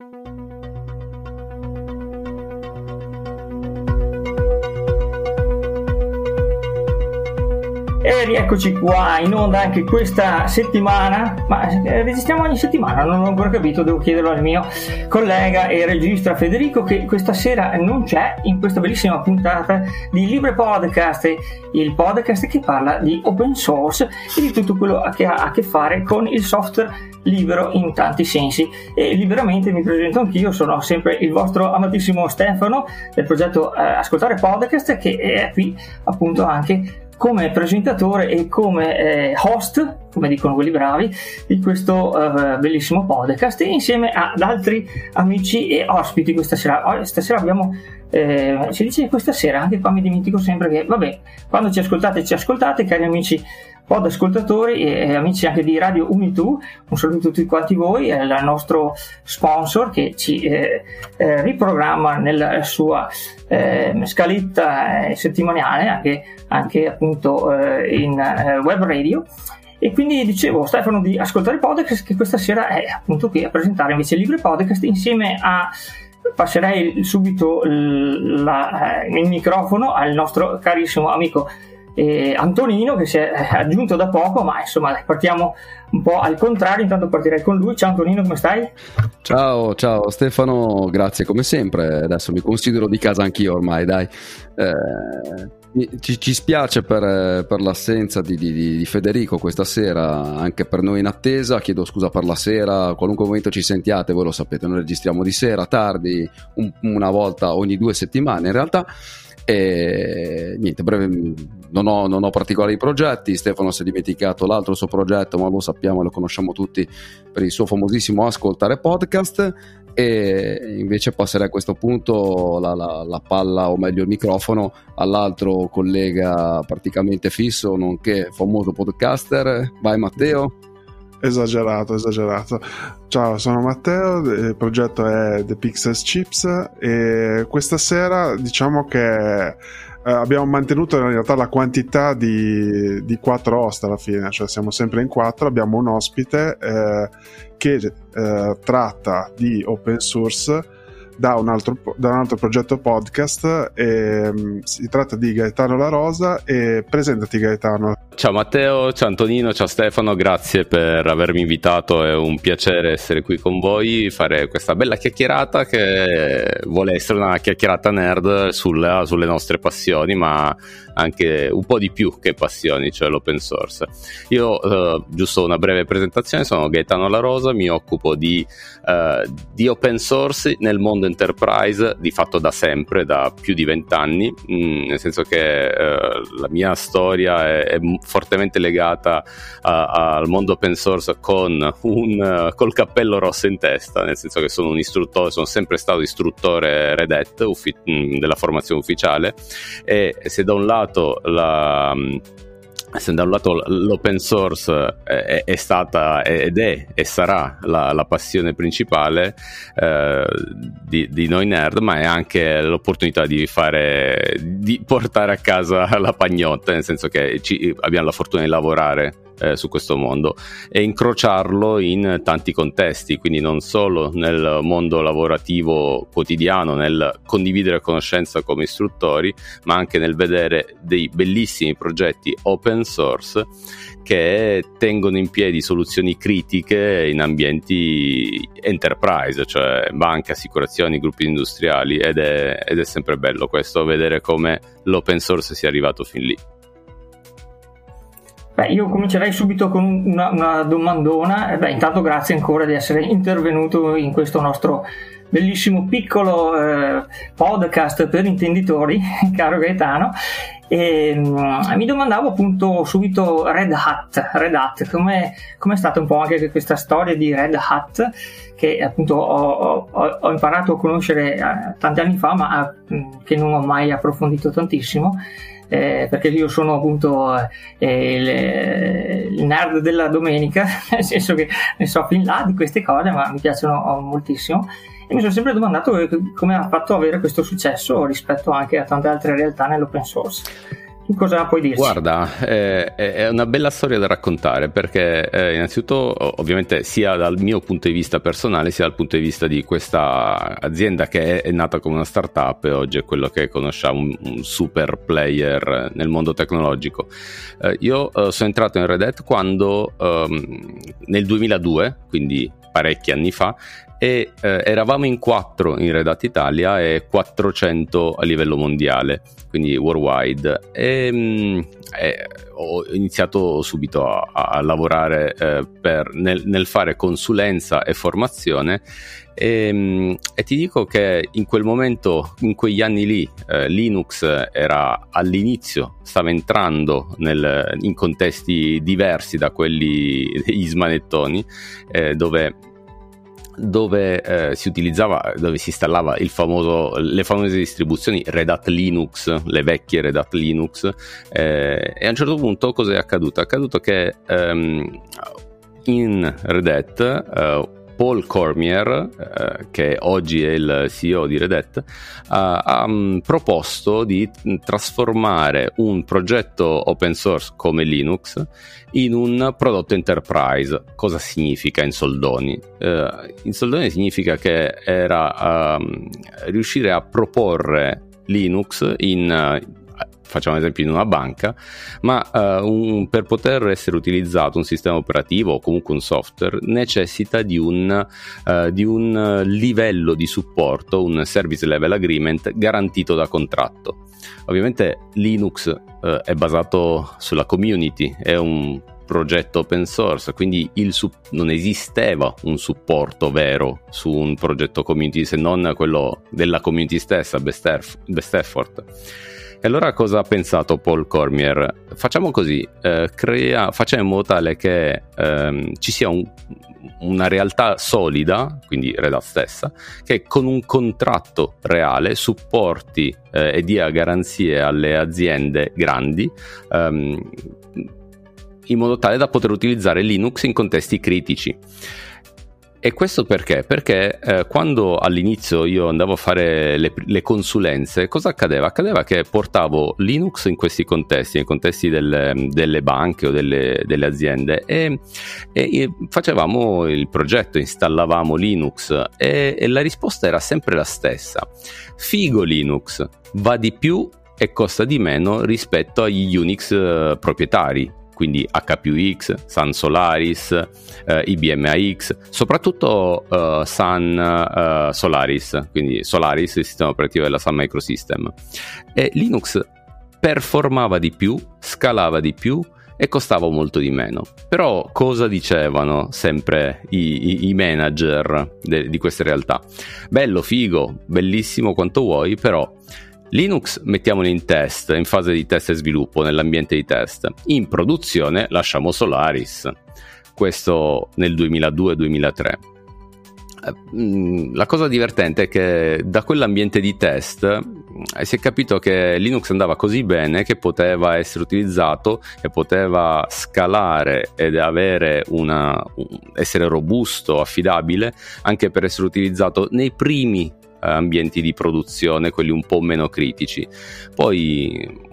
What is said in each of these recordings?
E rieccoci qua in onda anche questa settimana, ma eh, registriamo ogni settimana, non ho ancora capito, devo chiederlo al mio collega e regista Federico che questa sera non c'è in questa bellissima puntata di Libre Podcast, il podcast che parla di open source e di tutto quello che ha a che fare con il software libero in tanti sensi e liberamente mi presento anch'io, sono sempre il vostro amatissimo Stefano del progetto eh, Ascoltare Podcast che è qui appunto anche come presentatore e come eh, host, come dicono quelli bravi, di questo eh, bellissimo podcast insieme ad altri amici e ospiti questa sera. Oh, stasera abbiamo, eh, si dice questa sera, anche qua mi dimentico sempre che, vabbè, quando ci ascoltate, ci ascoltate, cari amici pod ascoltatori e amici anche di Radio Unitu, un saluto a tutti quanti voi, il nostro sponsor che ci eh, eh, riprogramma nella sua eh, scaletta eh, settimanale, anche, anche appunto eh, in eh, web radio. E quindi dicevo, Stefano, di ascoltare podcast che questa sera è appunto qui a presentare invece il podcast insieme a passerei subito la, il microfono al nostro carissimo amico e Antonino che si è aggiunto da poco, ma insomma partiamo un po' al contrario, intanto partirei con lui. Ciao Antonino, come stai? Ciao, ciao Stefano, grazie come sempre, adesso mi considero di casa anch'io ormai, dai. Eh, ci, ci, spiace per, per l'assenza di, di, di, Federico questa sera, anche per noi in attesa. Chiedo scusa per la sera, qualunque momento ci sentiate, voi lo sapete, noi registriamo di sera, tardi, un, una volta ogni due settimane in realtà. E niente, breve, non ho, non ho, particolari progetti. Stefano si è dimenticato l'altro suo progetto, ma lo sappiamo, lo conosciamo tutti per il suo famosissimo Ascoltare Podcast. E invece passerei a questo punto la, la, la palla, o meglio il microfono, all'altro collega praticamente fisso, nonché famoso podcaster. Vai, Matteo. Esagerato, esagerato. Ciao, sono Matteo, il progetto è The Pixels Chips e questa sera diciamo che eh, abbiamo mantenuto in realtà la quantità di, di quattro host alla fine, cioè siamo sempre in quattro, abbiamo un ospite eh, che eh, tratta di open source da un altro, da un altro progetto podcast. E, um, si tratta di Gaetano La Rosa. E presentati, Gaetano. Ciao Matteo, ciao Antonino, ciao Stefano, grazie per avermi invitato. È un piacere essere qui con voi, fare questa bella chiacchierata che vuole essere una chiacchierata nerd sulla, sulle nostre passioni, ma anche un po' di più che passioni, cioè l'open source. Io, eh, giusto una breve presentazione, sono Gaetano La Rosa, mi occupo di, eh, di open source nel mondo enterprise di fatto da sempre, da più di vent'anni, mm, nel senso che eh, la mia storia è, è fortemente legata a, al mondo open source con un, uh, col cappello rosso in testa, nel senso che sono un istruttore, sono sempre stato istruttore Red Hat uffi- mm, della formazione ufficiale. E se da un lato la se da un lato l'open source è, è, stata ed è e sarà la, la passione principale eh, di, di, noi nerd, ma è anche l'opportunità di fare di portare a casa la pagnotta, nel senso che ci, abbiamo la fortuna di lavorare eh, su questo mondo e incrociarlo in tanti contesti, quindi non solo nel mondo lavorativo quotidiano, nel condividere conoscenza come istruttori, ma anche nel vedere dei bellissimi progetti open source che tengono in piedi soluzioni critiche in ambienti enterprise, cioè banche, assicurazioni, gruppi industriali ed è, ed è sempre bello questo, vedere come l'open source sia arrivato fin lì. Beh, io comincerei subito con una, una domandona. Eh beh, intanto grazie ancora di essere intervenuto in questo nostro bellissimo piccolo eh, podcast per intenditori, caro Gaetano. E, um, mi domandavo appunto subito Red Hat, Red Hat, come è stata un po' anche questa storia di Red Hat che appunto ho, ho, ho imparato a conoscere eh, tanti anni fa ma eh, che non ho mai approfondito tantissimo eh, perché io sono appunto eh, il, il, nerd della domenica, nel senso che ne so fin là di queste cose, ma mi piacciono moltissimo. E mi sono sempre domandato come ha fatto avere questo successo rispetto anche a tante altre realtà nell'open source. Cosa puoi dirci? Guarda, eh, è una bella storia da raccontare perché eh, innanzitutto ovviamente sia dal mio punto di vista personale sia dal punto di vista di questa azienda che è, è nata come una startup e oggi è quello che conosciamo un, super player nel mondo tecnologico. Eh, io eh, sono entrato in Red Hat quando ehm, nel 2002, quindi parecchi anni fa, e eh, eravamo in 4 in Red Hat Italia e 400 a livello mondiale, quindi worldwide. E, mh, mm, e ho iniziato subito a, a lavorare eh, per, nel, nel, fare consulenza e formazione e, mh, e, ti dico che in quel momento, in quegli anni lì, eh, Linux era all'inizio, stava entrando nel, in contesti diversi da quelli degli smanettoni, eh, dove dove eh, si utilizzava, dove si installava famoso, le famose distribuzioni Red Hat Linux, le vecchie Red Hat Linux, eh, e a un certo punto cosa è accaduto? È accaduto che ehm, in Red Hat eh, Paul Cormier, eh, che oggi è il CEO di Red Hat, ha, ha um, proposto di trasformare un progetto open source come Linux in un prodotto enterprise. Cosa significa in soldoni? Uh, in soldoni significa che era um, riuscire a proporre Linux in uh, facciamo esempio in una banca, ma uh, un, per poter essere utilizzato un sistema operativo o comunque un software necessita di un, uh, di un livello di supporto, un service level agreement garantito da contratto. Ovviamente Linux uh, è basato sulla community, è un progetto open source, quindi su- non esisteva un supporto vero su un progetto community se non quello della community stessa, best, eff- best effort. E allora cosa ha pensato Paul Cormier? Facciamo così, eh, crea, facciamo in modo tale che ehm, ci sia un, una realtà solida, quindi Red stessa, che con un contratto reale supporti eh, e dia garanzie alle aziende grandi ehm, in modo tale da poter utilizzare Linux in contesti critici. E questo perché? Perché eh, quando all'inizio io andavo a fare le, le, consulenze, cosa accadeva? Accadeva che portavo Linux in questi contesti, nei contesti delle, delle banche o delle, delle aziende e, e, facevamo il progetto, installavamo Linux e, e la risposta era sempre la stessa. Figo Linux, va di più e costa di meno rispetto agli Unix eh, proprietari quindi HPUX, Sun Solaris, eh, IBM AX, soprattutto eh, Sun eh, Solaris, quindi Solaris, il sistema operativo della Sun Microsystem. E Linux performava di più, scalava di più e costava molto di meno. Però cosa dicevano sempre i, i, i manager de, di queste realtà? Bello, figo, bellissimo quanto vuoi, però Linux mettiamolo in test, in fase di test e sviluppo, nell'ambiente di test. In produzione lasciamo Solaris. Questo nel 2002-2003. Eh, mm, la cosa divertente è che da quell'ambiente di test eh, si è capito che Linux andava così bene che poteva essere utilizzato e poteva scalare ed una, essere robusto, affidabile, anche per essere utilizzato nei primi ambienti di produzione, quelli un po' meno critici. Poi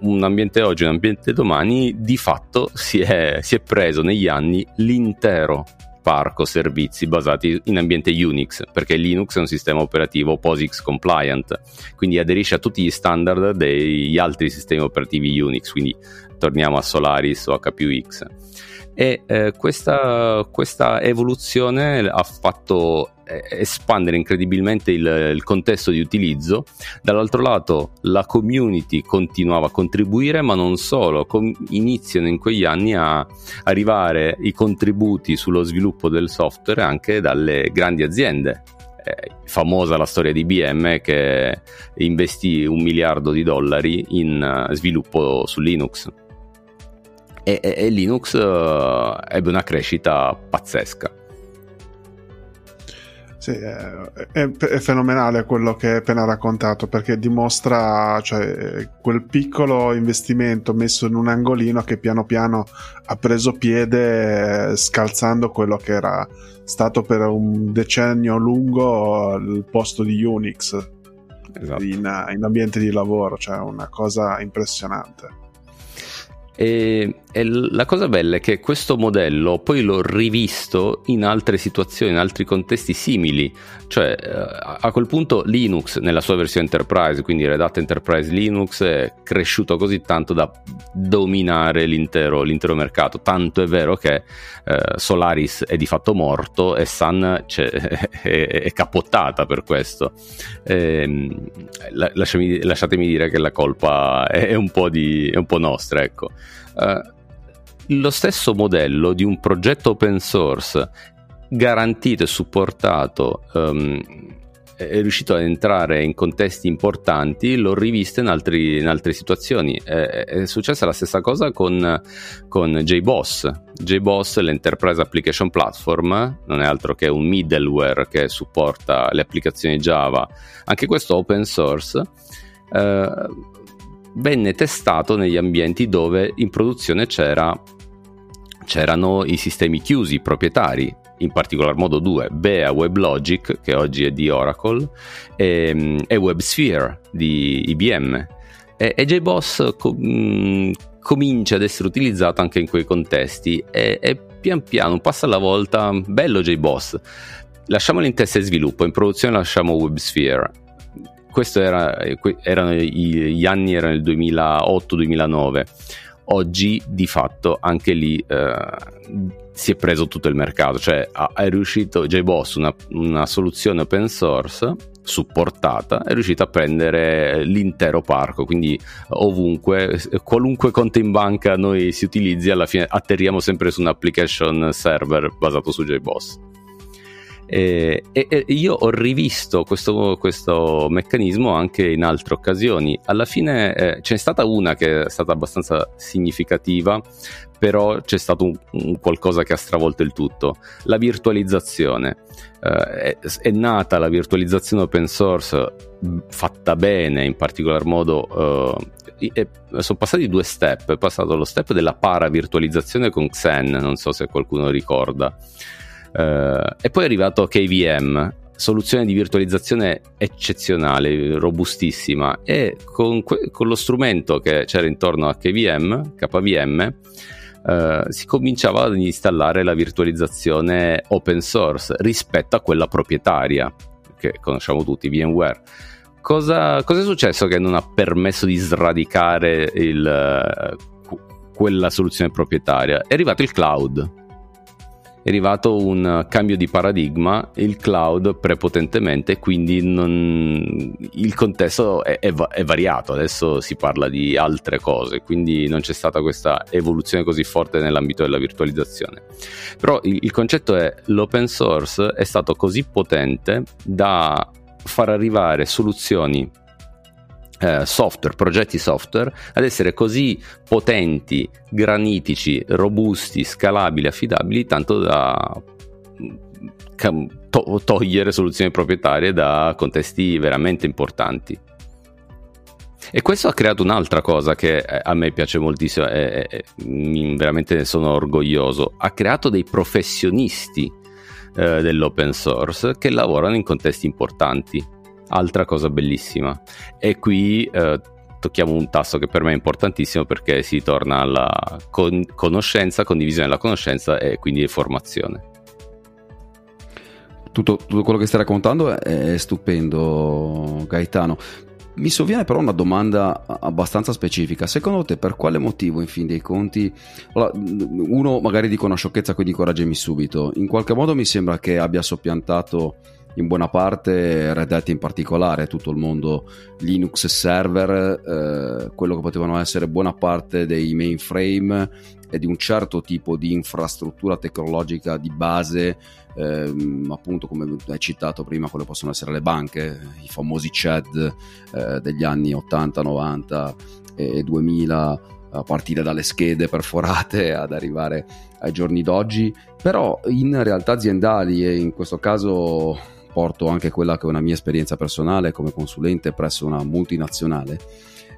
un ambiente oggi, un ambiente domani, di fatto si è, si è preso negli anni l'intero parco servizi basati in ambiente Unix, perché Linux è un sistema operativo POSIX compliant, quindi aderisce a tutti gli standard degli altri sistemi operativi Unix, quindi torniamo a Solaris o HPUX. E eh, questa, questa evoluzione ha fatto espandere incredibilmente il, il, contesto di utilizzo. Dall'altro lato la community continuava a contribuire, ma non solo, com- iniziano in quegli anni a arrivare i contributi sullo sviluppo del software anche dalle grandi aziende. Eh, famosa la storia di IBM che investì un miliardo di dollari in uh, sviluppo su Linux. E, e, e Linux uh, ebbe una crescita pazzesca. Sì, è, è, fenomenale quello che hai appena raccontato perché dimostra cioè, quel piccolo investimento messo in un angolino che piano piano ha preso piede scalzando quello che era stato per un decennio lungo il posto di Unix esatto. in, in ambiente di lavoro, cioè una cosa impressionante. E, e, la cosa bella è che questo modello poi l'ho rivisto in altre situazioni, in altri contesti simili, cioè eh, a quel punto Linux nella sua versione Enterprise, quindi Red Hat Enterprise Linux, è cresciuto così tanto da dominare l'intero, l'intero mercato, tanto è vero che eh, Solaris è di fatto morto e Sun è, è, capottata per questo. Eh, lasciami, lasciatemi dire che la colpa è un po', di, è un po nostra, ecco. Uh, lo stesso modello di un progetto open source garantito e supportato um, è riuscito ad entrare in contesti importanti, l'ho rivisto in, altri, in altre situazioni. È, è, successa la stessa cosa con, con JBoss. JBoss, l'Enterprise Application Platform, non è altro che un middleware che supporta le applicazioni Java, anche questo open source. Eh, venne testato negli ambienti dove in produzione c'era, c'erano i sistemi chiusi proprietari, in particolar modo due, Bea WebLogic, che oggi è di Oracle, e, e WebSphere di IBM. E, e JBoss co- mh, mm, comincia ad essere utilizzato anche in quei contesti e, e pian piano, un passo alla volta, bello JBoss. Lasciamolo in test e sviluppo, in produzione lasciamo WebSphere questo era, erano gli anni erano il 2008-2009 oggi di fatto anche lì eh, si è preso tutto il mercato. Cioè è riuscito JBoss una, una soluzione open source supportata è riuscito a prendere l'intero parco. Quindi ovunque qualunque conto in banca noi si utilizzi alla fine atterriamo sempre su un application server basato su JBoss e, e, io ho rivisto questo, questo, meccanismo anche in altre occasioni. Alla fine eh, c'è stata una che è stata abbastanza significativa, però c'è stato un, un qualcosa che ha stravolto il tutto, la virtualizzazione. Eh, è, è, nata la virtualizzazione open source fatta bene, in particolar modo eh, sono passati due step, è passato lo step della para-virtualizzazione con Xen, non so se qualcuno ricorda, e poi è arrivato KVM, soluzione di virtualizzazione eccezionale, robustissima e con, que- con lo strumento che c'era intorno a KVM, KVM, uh, si cominciava ad installare la virtualizzazione open source rispetto a quella proprietaria che conosciamo tutti, VMware. Cosa, cosa è successo che non ha permesso di sradicare il, quella soluzione proprietaria? È arrivato il cloud è arrivato un cambio di paradigma, il cloud prepotentemente, quindi non, il contesto è, è, è, variato, adesso si parla di altre cose, quindi non c'è stata questa evoluzione così forte nell'ambito della virtualizzazione. Però il, il concetto è l'open source è stato così potente da far arrivare soluzioni eh, software, progetti software, ad essere così potenti, granitici, robusti, scalabili, affidabili, tanto da mm, to- togliere soluzioni proprietarie da contesti veramente importanti. E questo ha creato un'altra cosa che eh, a me piace moltissimo e veramente ne sono orgoglioso. Ha creato dei professionisti eh, dell'open source che lavorano in contesti importanti altra cosa bellissima. E qui eh, tocchiamo un tasto che per me è importantissimo perché si torna alla con- conoscenza, condivisione della conoscenza e quindi formazione. Tutto, tutto, quello che stai raccontando è stupendo, Gaetano. Mi sovviene però una domanda abbastanza specifica. Secondo te, per quale motivo, in fin dei conti, uno magari dico una sciocchezza, quindi coraggiami subito. In qualche modo mi sembra che abbia soppiantato in buona parte Red Hat in particolare, tutto il mondo Linux server, eh, quello che potevano essere buona parte dei mainframe e di un certo tipo di infrastruttura tecnologica di base, ehm, appunto come hai citato prima, quello possono essere le banche, i famosi CHED eh, degli anni 80, 90 e 2000 a partire dalle schede perforate ad arrivare ai giorni d'oggi, però in realtà aziendali e in questo caso porto anche quella che è una mia esperienza personale come consulente presso una multinazionale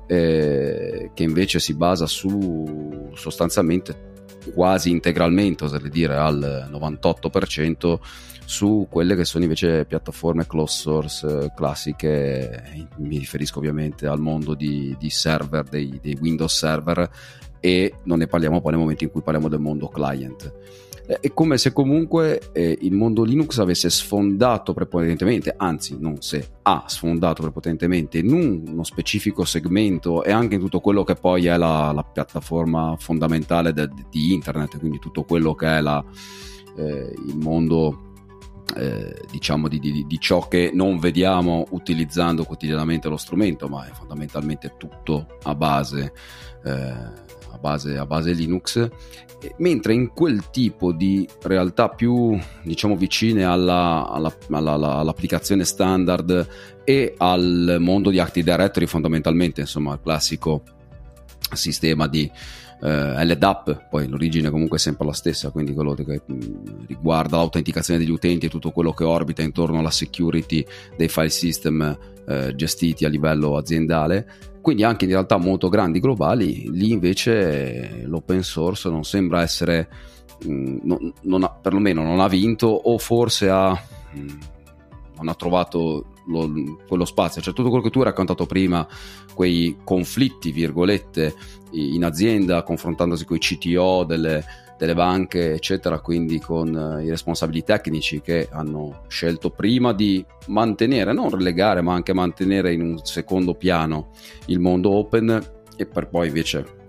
eh, che invece si basa su sostanzialmente quasi integralmente, oserei dire al 98%, su quelle che sono invece piattaforme closed source eh, classiche, mi riferisco ovviamente al mondo di, di server, dei, dei Windows server e non ne parliamo poi nel momento in cui parliamo del mondo client. È come se comunque eh, il mondo Linux avesse sfondato prepotentemente, anzi non se ha sfondato prepotentemente in uno specifico segmento e anche in tutto quello che poi è la, la piattaforma fondamentale de, di internet, quindi tutto quello che è la, eh, il mondo eh, diciamo di, di, di, ciò che non vediamo utilizzando quotidianamente lo strumento, ma è fondamentalmente tutto a base, eh, base, a base Linux. mentre in quel tipo di realtà più diciamo vicine alla, alla, alla, all'applicazione standard e al mondo di Active Directory fondamentalmente insomma il classico sistema di eh, LDAP, poi l'origine comunque è sempre la stessa, quindi quello che mm, riguarda l'autenticazione degli utenti e tutto quello che orbita intorno alla security dei file system eh, gestiti a livello aziendale. Quindi anche in realtà molto grandi globali, lì invece l'open source non sembra essere, mh, mm, non, non ha, perlomeno non ha vinto o forse ha, mh, mm, non ha trovato lo, quello spazio, cioè tutto quello che tu hai raccontato prima, quei conflitti, virgolette, in azienda, confrontandosi con i CTO delle, delle banche, eccetera, quindi con eh, i responsabili tecnici che hanno scelto prima di mantenere, non relegare, ma anche mantenere in un secondo piano il mondo open e per poi invece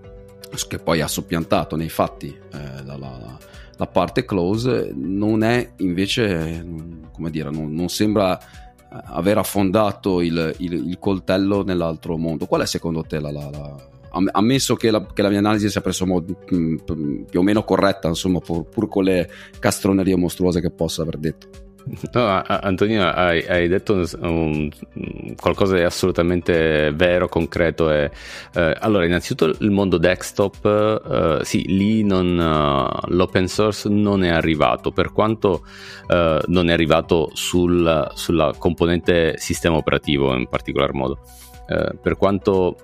che poi ha soppiantato nei fatti eh, la, la, la, parte close non è invece come dire non, non sembra aver affondato il, il, il, coltello nell'altro mondo. Qual è secondo te la, la, la ammesso che la, che la, mia analisi sia preso mod, mm, più o meno corretta, insomma, pur, pur, con le castronerie mostruose che possa aver detto. No, Antonino, hai, hai detto un, un, qualcosa di assolutamente vero, concreto. E, eh, allora, innanzitutto il mondo desktop, eh, sì, lì non, uh, l'open source non è arrivato, per quanto uh, non è arrivato sul, sulla componente sistema operativo in particolar modo. Uh, per quanto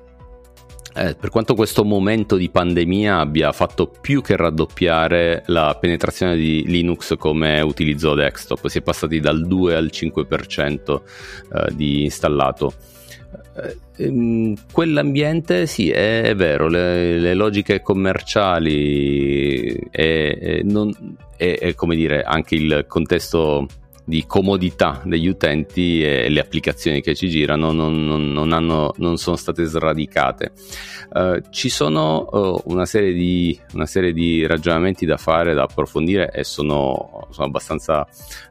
eh, per quanto questo momento di pandemia abbia fatto più che raddoppiare la penetrazione di Linux come utilizzo desktop, si è passati dal 2 al 5% eh, di installato. Eh, ehm, quell'ambiente sì, è, è vero, le, le, logiche commerciali e, e, non, e, e come dire, anche il contesto di comodità degli utenti e le applicazioni che ci girano non, non, non, hanno, non sono state sradicate. Uh, ci sono uh, una, serie di, una, serie di, ragionamenti da fare, da approfondire e sono, sono abbastanza...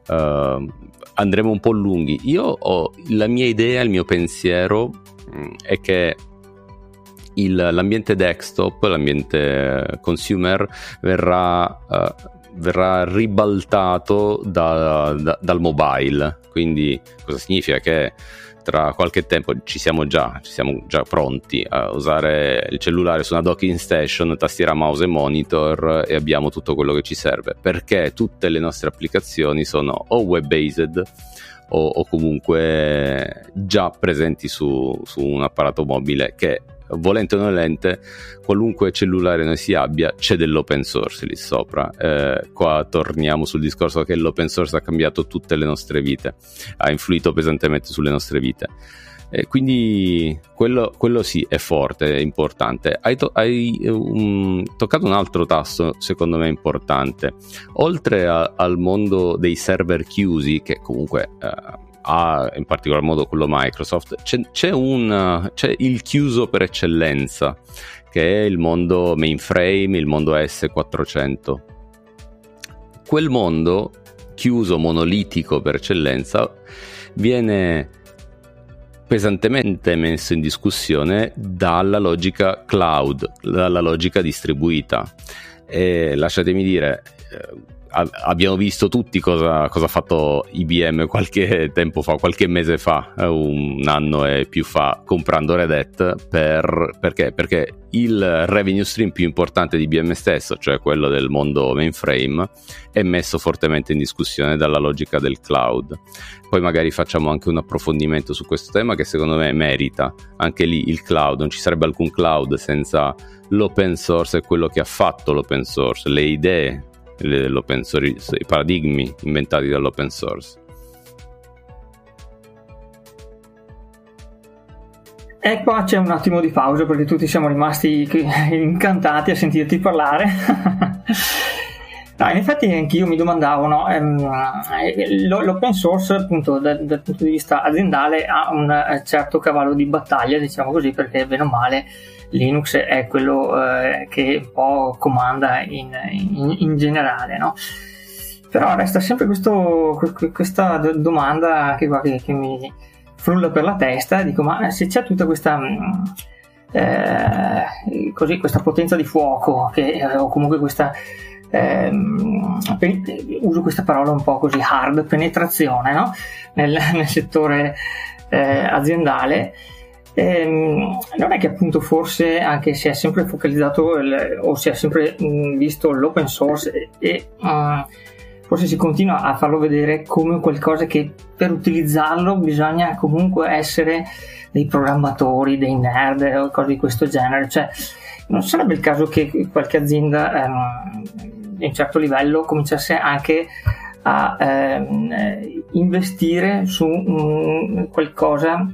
Uh, andremo un po' lunghi. Io ho la mia idea, il mio pensiero mh, mm, è che il, l'ambiente desktop, l'ambiente consumer verrà verrà ribaltato da, da, dal mobile. Quindi cosa significa? Che tra qualche tempo ci siamo già, ci siamo già pronti a usare il cellulare su una docking station, tastiera, mouse e monitor e abbiamo tutto quello che ci serve perché tutte le nostre applicazioni sono o web based o, o comunque già presenti su, su un apparato mobile che volente o nolente, qualunque cellulare noi si abbia, c'è dell'open source lì sopra. Eh, qua torniamo sul discorso che l'open source ha cambiato tutte le nostre vite, ha influito pesantemente sulle nostre vite. E quindi quello, quello, sì è forte, è importante. Hai, to- hai um, toccato un altro tasto, secondo me importante. Oltre a- al mondo dei server chiusi, che comunque uh, ha in particolar modo quello Microsoft, c'è, c'è, un, c'è il chiuso per eccellenza, che è il mondo mainframe, il mondo S400. Quel mondo chiuso, monolitico per eccellenza, viene pesantemente messo in discussione dalla logica cloud, dalla logica distribuita. E lasciatemi dire, eh, abbiamo visto tutti cosa, cosa, ha fatto IBM qualche tempo fa, qualche mese fa, eh, un anno e più fa, comprando Red Hat. Per, perché? Perché il revenue stream più importante di IBM stesso, cioè quello del mondo mainframe, è messo fortemente in discussione dalla logica del cloud. Poi magari facciamo anche un approfondimento su questo tema che secondo me merita. Anche lì il cloud, non ci sarebbe alcun cloud senza l'open source e quello che ha fatto l'open source, le idee source, i paradigmi inventati dall'open source. E qua c'è un attimo di pausa perché tutti siamo rimasti incantati a sentirti parlare. No, in effetti anch'io mi domandavo, no, ehm, l'open source appunto dal, dal, punto di vista aziendale ha un eh, certo cavallo di battaglia, diciamo così, perché bene o male Linux è quello eh, che un po' comanda in, in, in generale, no? Però resta sempre questo, questa domanda che, che, che, mi frulla per la testa, dico ma se c'è tutta questa... Mm, eh, così, questa potenza di fuoco che, eh, o comunque questa ehm, uso questa parola un po' così hard, penetrazione no? nel, nel, settore eh, aziendale. Ehm, non è che appunto forse anche si è sempre focalizzato il, o si è sempre mh, visto l'open source e, e uh, forse si continua a farlo vedere come qualcosa che per utilizzarlo bisogna comunque essere dei programmatori, dei nerd o cose di questo genere. Cioè, non sarebbe il caso che qualche azienda ehm, di un certo livello cominciasse anche a ehm, investire su um, qualcosa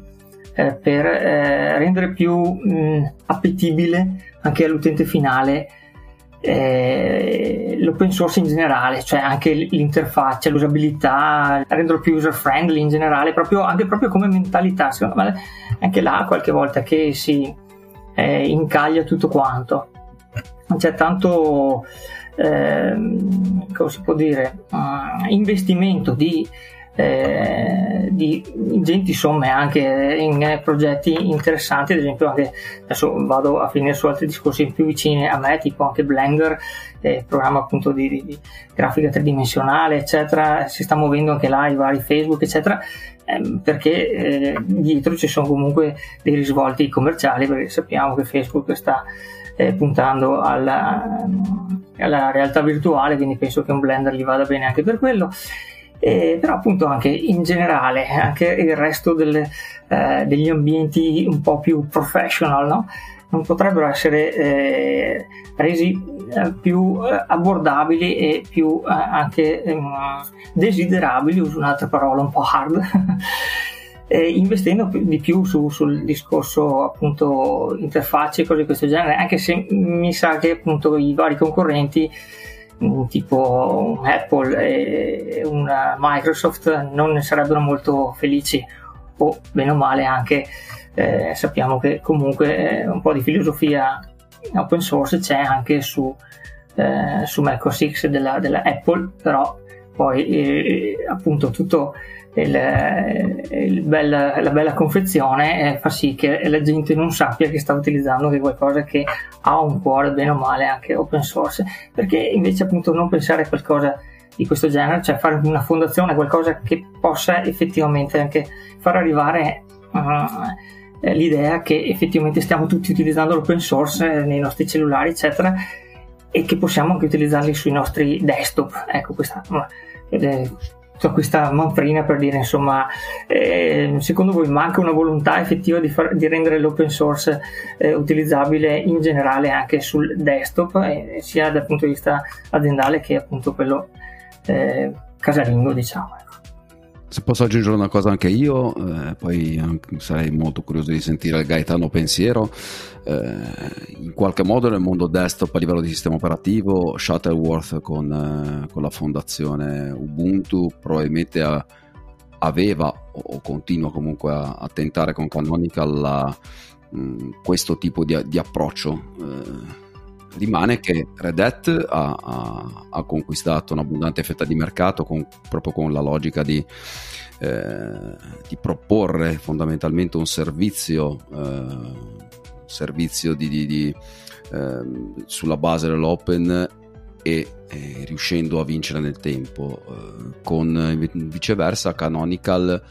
eh, per eh, rendere più mh, appetibile anche all'utente finale eh, l'open source in generale, cioè anche l'interfaccia, l'usabilità, renderlo più user friendly in generale, proprio, anche proprio come mentalità. Secondo me anche là qualche volta che si eh, incaglia tutto quanto. C'è tanto, eh, come si può dire, uh, investimento di eh, di ingenti somme anche in eh, progetti interessanti, ad esempio anche adesso vado a finire su altri discorsi più vicini a me, tipo anche Blender, eh, programma appunto di, di, di, grafica tridimensionale, eccetera, si sta muovendo anche là i vari Facebook, eccetera, ehm, perché eh, dietro ci sono comunque dei risvolti commerciali, perché sappiamo che Facebook sta eh, puntando alla, alla realtà virtuale, quindi penso che un Blender gli vada bene anche per quello. Eh, però appunto anche in generale, anche il resto delle, eh, degli ambienti un po' più professional, no? non potrebbero essere eh, resi eh, più eh, abbordabili e più eh, anche ehm, desiderabili, uso un'altra parola un po' hard, investendo di più su, sul discorso appunto interfacce e cose di questo genere, anche se mi sa che appunto i vari concorrenti tipo Apple e una Microsoft non ne sarebbero molto felici o bene o male anche eh, sappiamo che comunque eh, un po' di filosofia open source c'è anche su, eh, su macOS X della, della Apple però poi eh, appunto tutto il, il bella, la bella confezione eh, fa sì che la gente non sappia che sta utilizzando che qualcosa che ha un cuore bene o male anche open source. Perché invece appunto non pensare a qualcosa di questo genere cioè fare una fondazione qualcosa che possa effettivamente anche far arrivare uh, l'idea che effettivamente stiamo tutti utilizzando l'open source nei nostri cellulari eccetera e che possiamo anche utilizzarli sui nostri desktop. Ecco questa eh, tutta questa manfrina per dire insomma eh, secondo voi manca una volontà effettiva di, far, di rendere l'open source eh, utilizzabile in generale anche sul desktop eh, sia dal punto di vista aziendale che appunto quello eh, casalingo diciamo ecco. Se posso aggiungere una cosa anche io, eh, poi sarei molto curioso di sentire il Gaetano pensiero. Eh, in qualche modo nel mondo desktop a livello di sistema operativo, Shuttleworth con, eh, con la fondazione Ubuntu probabilmente ha, aveva o continua comunque a, a tentare con Canonical la, mh, questo tipo di, di approccio eh, rimane che Red Hat ha, ha, ha conquistato un'abbondante fetta di mercato con, proprio con la logica di, eh, di proporre fondamentalmente un servizio, eh, servizio di, di, di, eh, sulla base dell'open e eh, riuscendo a vincere nel tempo. Eh, con viceversa Canonical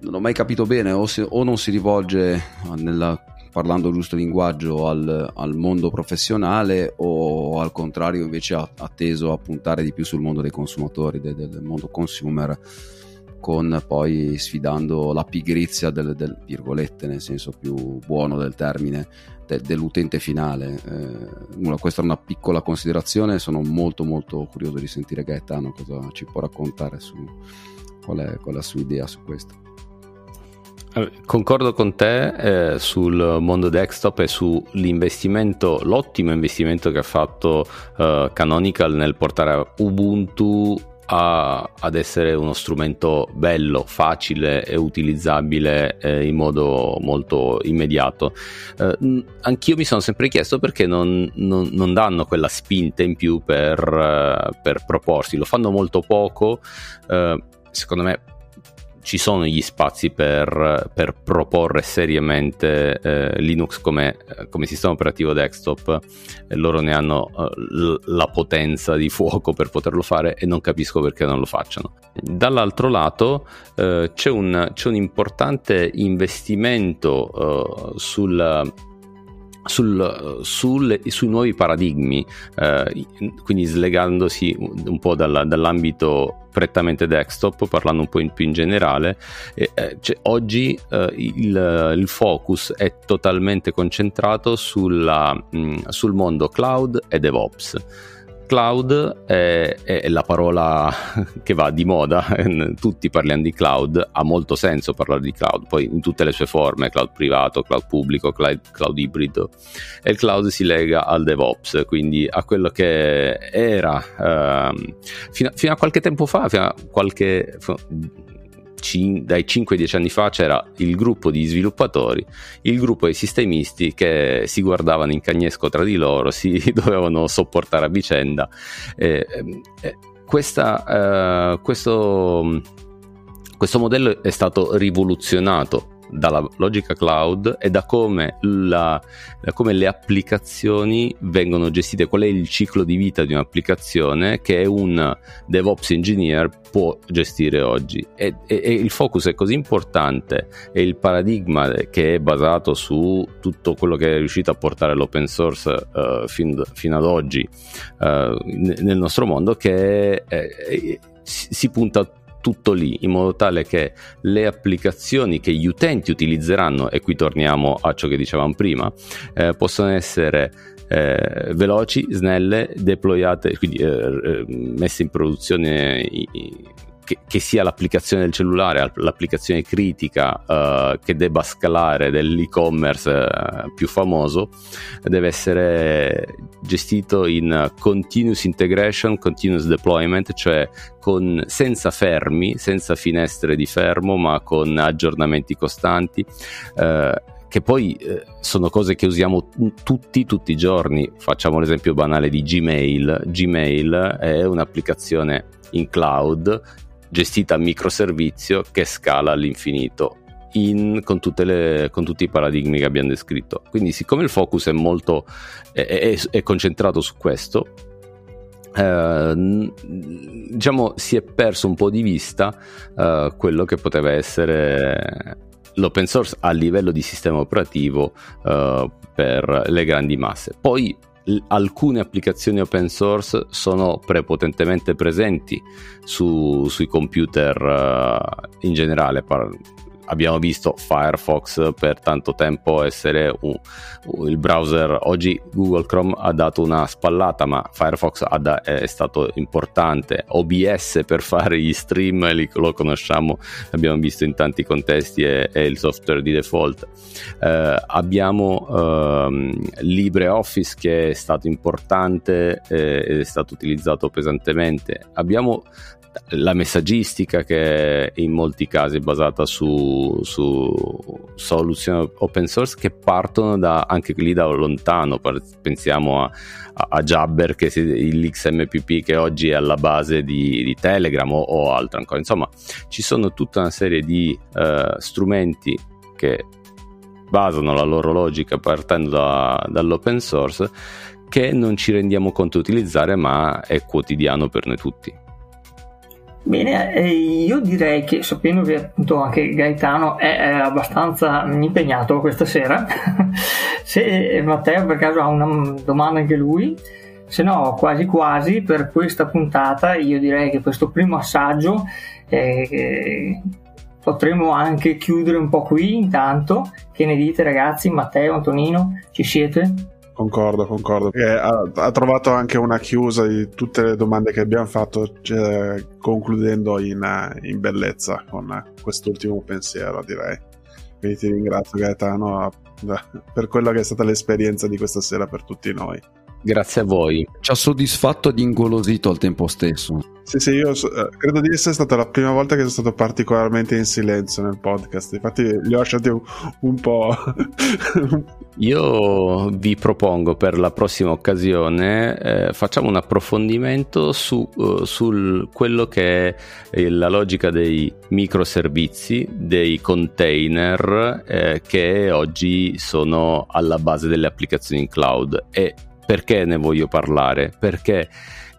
non ho mai capito bene o, se, o non si rivolge nella parlando giusto linguaggio al, al, mondo professionale o al contrario invece ha, ha, teso a puntare di più sul mondo dei consumatori, del, del mondo consumer con poi sfidando la pigrizia del, del, virgolette nel senso più buono del termine de, dell'utente finale. Eh, questa è una piccola considerazione sono molto molto curioso di sentire Gaetano cosa ci può raccontare su qual è, qual è la sua idea su questo Concordo con te eh, sul mondo desktop e sull'investimento, l'ottimo investimento che ha fatto eh, Canonical nel portare Ubuntu a, ad essere uno strumento bello, facile e utilizzabile eh, in modo molto immediato. Eh, anch'io mi sono sempre chiesto perché non, non, non danno quella spinta in più per, eh, per proporsi, lo fanno molto poco. Eh, secondo me ci sono gli spazi per, per proporre seriamente eh, Linux come, come, sistema operativo desktop e loro ne hanno l- la potenza di fuoco per poterlo fare e non capisco perché non lo facciano. Dall'altro lato uh, c'è, un, c'è, un, importante investimento uh, sul sul, sul, sui nuovi paradigmi, eh, quindi slegandosi un po' dalla, dall'ambito prettamente desktop, parlando un po' in più in generale, eh, cioè, oggi eh, il, il, focus è totalmente concentrato sulla, mh, sul mondo cloud e DevOps cloud è, è, la parola che va di moda, tutti parliamo di cloud, ha molto senso parlare di cloud, poi in tutte le sue forme, cloud privato, cloud pubblico, cloud, cloud ibrido, e il cloud si lega al DevOps, quindi a quello che era uh, fino, fino, a qualche tempo fa, fino a qualche cin- dai 5-10 anni fa c'era il gruppo di sviluppatori, il gruppo dei sistemisti che si guardavano in cagnesco tra di loro, si dovevano sopportare a vicenda. Eh, eh, questa, eh, questo, questo modello è stato rivoluzionato dalla logica cloud e da come, la, da come, le applicazioni vengono gestite, qual è il ciclo di vita di un'applicazione che un DevOps engineer può gestire oggi. E, e, e il focus è così importante e il paradigma che è basato su tutto quello che è riuscito a portare l'open source uh, fin, fino ad oggi uh, nel nostro mondo che eh, si punta tutto lì in modo tale che le applicazioni che gli utenti utilizzeranno, e qui torniamo a ciò che dicevamo prima, eh, possono essere eh, veloci, snelle, deployate, quindi eh, eh messe in produzione che, che, sia l'applicazione del cellulare, l'applicazione critica uh, che debba scalare dell'e-commerce uh, più famoso, deve essere gestito in continuous integration, continuous deployment, cioè con, senza fermi, senza finestre di fermo, ma con aggiornamenti costanti. Uh, che poi eh, sono cose che usiamo tutti, tutti i giorni. Facciamo l'esempio banale di Gmail. Gmail è un'applicazione in cloud gestita a microservizio che scala all'infinito in, con, le, con, tutti i paradigmi che abbiamo descritto. Quindi, siccome il focus è molto è, è, è concentrato su questo, eh, diciamo si è perso un po' di vista eh, quello che poteva essere l'open source a livello di sistema operativo eh, per le grandi masse. Poi alcune applicazioni open source sono prepotentemente presenti su, sui computer uh, in generale. Par- abbiamo visto Firefox per tanto tempo essere un, un, il browser. Oggi Google Chrome ha dato una spallata, ma Firefox da, è stato importante. OBS per fare gli stream, li, lo conosciamo, l'abbiamo visto in tanti contesti, è, è il software di default. Eh, abbiamo ehm, LibreOffice che è stato importante eh, ed è stato utilizzato pesantemente. Abbiamo la messaggistica che in molti casi è basata su, su soluzioni open source che partono da, anche lì da lontano, pensiamo a, a, Jabber, che si, l'XMPP che oggi è alla base di, di Telegram o, o, altro ancora, insomma ci sono tutta una serie di uh, strumenti che basano la loro logica partendo da, dall'open source che non ci rendiamo conto utilizzare ma è quotidiano per noi tutti. Bene, eh, io direi che sapendo che appunto anche Gaetano è, è abbastanza impegnato questa sera, se Matteo per caso ha una domanda anche lui, se no quasi quasi per questa puntata io direi che questo primo assaggio eh, potremmo anche chiudere un po' qui intanto. Che ne dite ragazzi? Matteo, Antonino, ci siete? Concordo, concordo. Ha, ha, trovato anche una chiusa di tutte le domande che abbiamo fatto, cioè, concludendo in, in, bellezza con quest'ultimo pensiero, direi. Quindi ti ringrazio Gaetano per quella che è stata l'esperienza di questa sera per tutti noi. Grazie a voi. Ci ha soddisfatto ed ingolosito al tempo stesso. Sì, sì, io eh, credo di essere stata la prima volta che sono stato particolarmente in silenzio nel podcast. Infatti, li ho lasciati un, un po'. io vi propongo per la prossima occasione eh, facciamo un approfondimento su uh, sul quello che è la logica dei microservizi, dei container eh, che oggi sono alla base delle applicazioni in cloud e perché ne voglio parlare? Perché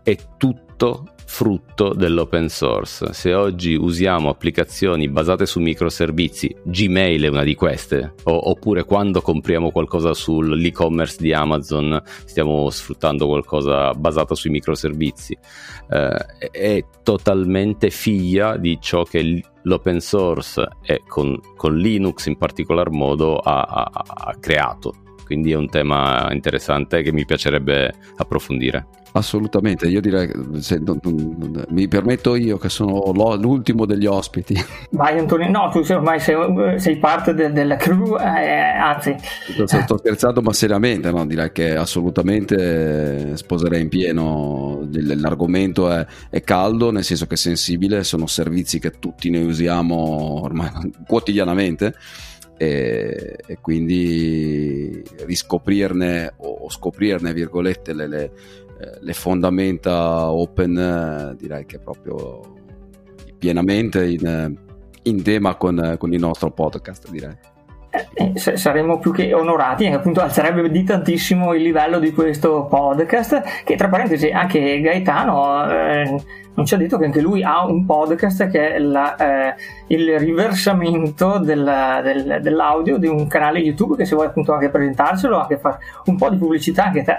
è tutto frutto dell'open source. Se oggi usiamo applicazioni basate su microservizi, Gmail è una di queste, o, oppure quando compriamo qualcosa sull'e-commerce di Amazon, stiamo sfruttando qualcosa basato sui microservizi, eh, è totalmente figlia di ciò che l'open source e con, con Linux in particolar modo ha, ha, ha creato quindi è un tema interessante che mi piacerebbe approfondire. Assolutamente, io direi, se, non, non, mi permetto io che sono l'ultimo degli ospiti. Vai Antonio, no, tu ormai sei, sei parte de, della crew, eh, anzi... Sto, sto, scherzando ma seriamente, no? direi che assolutamente sposerei in pieno, l'argomento è, è, caldo, nel senso che è sensibile, sono servizi che tutti noi usiamo ormai quotidianamente e, e quindi riscoprirne o scoprirne, virgolette, le, le, eh, le fondamenta open eh, direi che è proprio pienamente in, in tema con, con il nostro podcast, direi. Eh, saremmo più che onorati, appunto alzerebbe di tantissimo il livello di questo podcast, che tra parentesi anche Gaetano eh, non ci ha detto che anche lui ha un podcast che è la, eh, il riversamento del, del, dell'audio di un canale YouTube che se vuoi appunto anche presentarcelo, anche fare un po' di pubblicità anche te.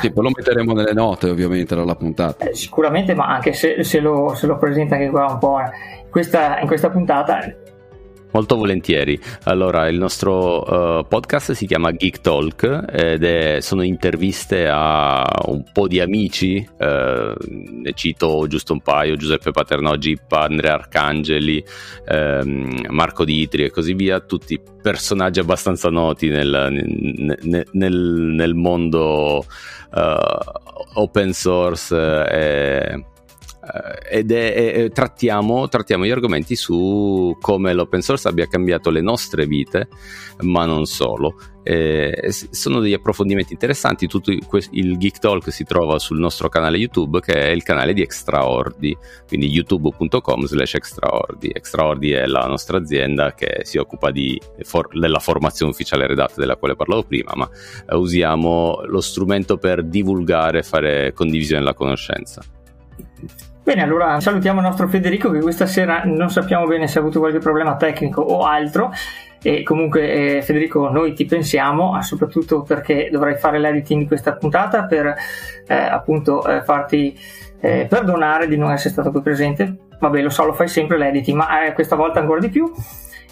Sì, poi lo metteremo nelle note ovviamente dalla puntata. Eh, sicuramente, ma anche se, se, lo, se, lo, presenta anche qua un po' questa, in questa puntata Molto volentieri. Allora, il nostro uh, podcast si chiama Geek Talk ed è, sono interviste a un po' di amici, uh, ne cito giusto un paio, Giuseppe Paternò, Gippa, Andrea Arcangeli, um, Marco Ditri e così via, tutti personaggi abbastanza noti nel, nel, nel, nel mondo uh, open source. E, eh, ed è, è, trattiamo, trattiamo, gli argomenti su come l'open source abbia cambiato le nostre vite, ma non solo. Eh, sono degli approfondimenti interessanti. Tutto il Geek Talk si trova sul nostro canale YouTube, che è il canale di Extraordi, quindi youtube.com/slash Extraordi. Extraordi è la nostra azienda che si occupa di, for- della formazione ufficiale redatta, della quale parlavo prima, ma eh, usiamo lo strumento per divulgare e fare condivisione della conoscenza. Bene, allora salutiamo il nostro Federico che questa sera non sappiamo bene se ha avuto qualche problema tecnico o altro. E comunque eh, Federico, noi ti pensiamo, soprattutto perché dovrai fare l'editing di questa puntata per eh, appunto eh, farti eh, perdonare di non essere stato qui presente. Vabbè, lo so, lo fai sempre l'editing, ma eh, questa volta ancora di più.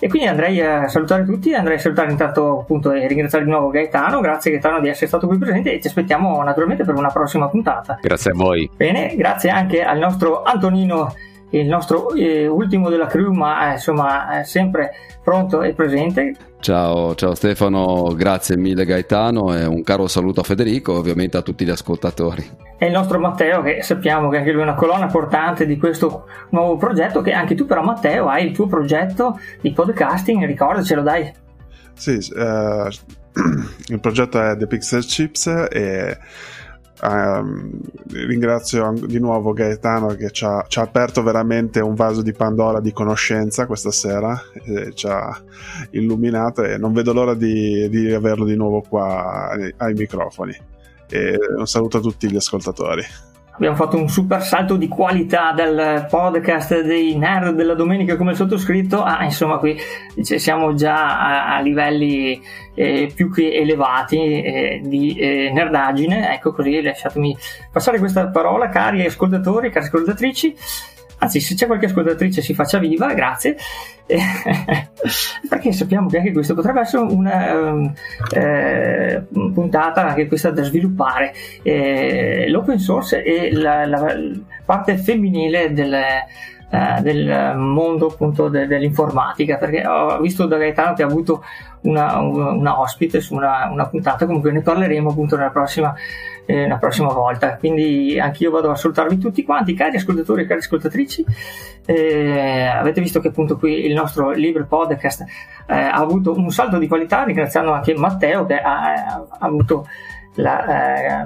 E quindi andrei a salutare tutti, andrei a salutare intanto appunto e ringraziare di nuovo Gaetano, grazie Gaetano di essere stato qui presente e ti aspettiamo naturalmente per una prossima puntata. Grazie a voi. Bene, grazie anche al nostro Antonino il nostro eh, ultimo della crew, ma eh, insomma è sempre pronto e presente. Ciao, ciao Stefano, grazie mille Gaetano e un caro saluto a Federico e ovviamente a tutti gli ascoltatori. E il nostro Matteo, che sappiamo che anche lui è una colonna portante di questo nuovo progetto, che anche tu però Matteo hai il tuo progetto di podcasting, ricordacelo dai. Sì, eh, il progetto è The Pixel Chips e Um, ringrazio di nuovo Gaetano che ci ha, ci ha, aperto veramente un vaso di Pandora di conoscenza questa sera, ci ha illuminato e non vedo l'ora di, di averlo di nuovo qua ai, ai microfoni. E un saluto a tutti gli ascoltatori abbiamo fatto un super salto di qualità del podcast dei nerd della domenica come sottoscritto. Ah, insomma qui siamo già a, a livelli eh, più che elevati eh, di eh, nerdaggine. Ecco così lasciatemi passare questa parola cari ascoltatori cari ascoltatrici anzi se c'è qualche ascoltatrice si faccia viva, grazie, perché sappiamo che anche questo potrebbe essere una um, eh, puntata anche questa da sviluppare. Eh, l'open source e la, la parte femminile del, eh, del mondo appunto de, dell'informatica perché ho visto da Gaetano che ha avuto una, una ospite su una, una, puntata comunque ne parleremo appunto nella prossima, eh, una prossima volta. Quindi anch'io vado a salutarvi tutti quanti cari ascoltatori e cari ascoltatrici. Eh, avete visto che appunto qui il nostro libro podcast eh, ha avuto un salto di qualità ringraziando anche Matteo che ha, ha avuto la eh,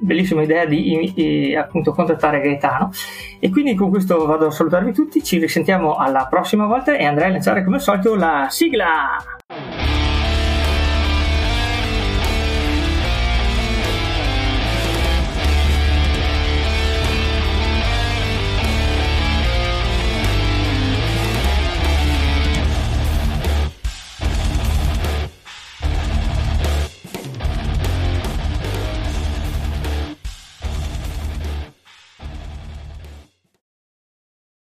bellissima idea di, di, appunto contattare Gaetano. E quindi con questo vado a salutarvi tutti ci risentiamo alla prossima volta e andrei a lanciare come al solito la sigla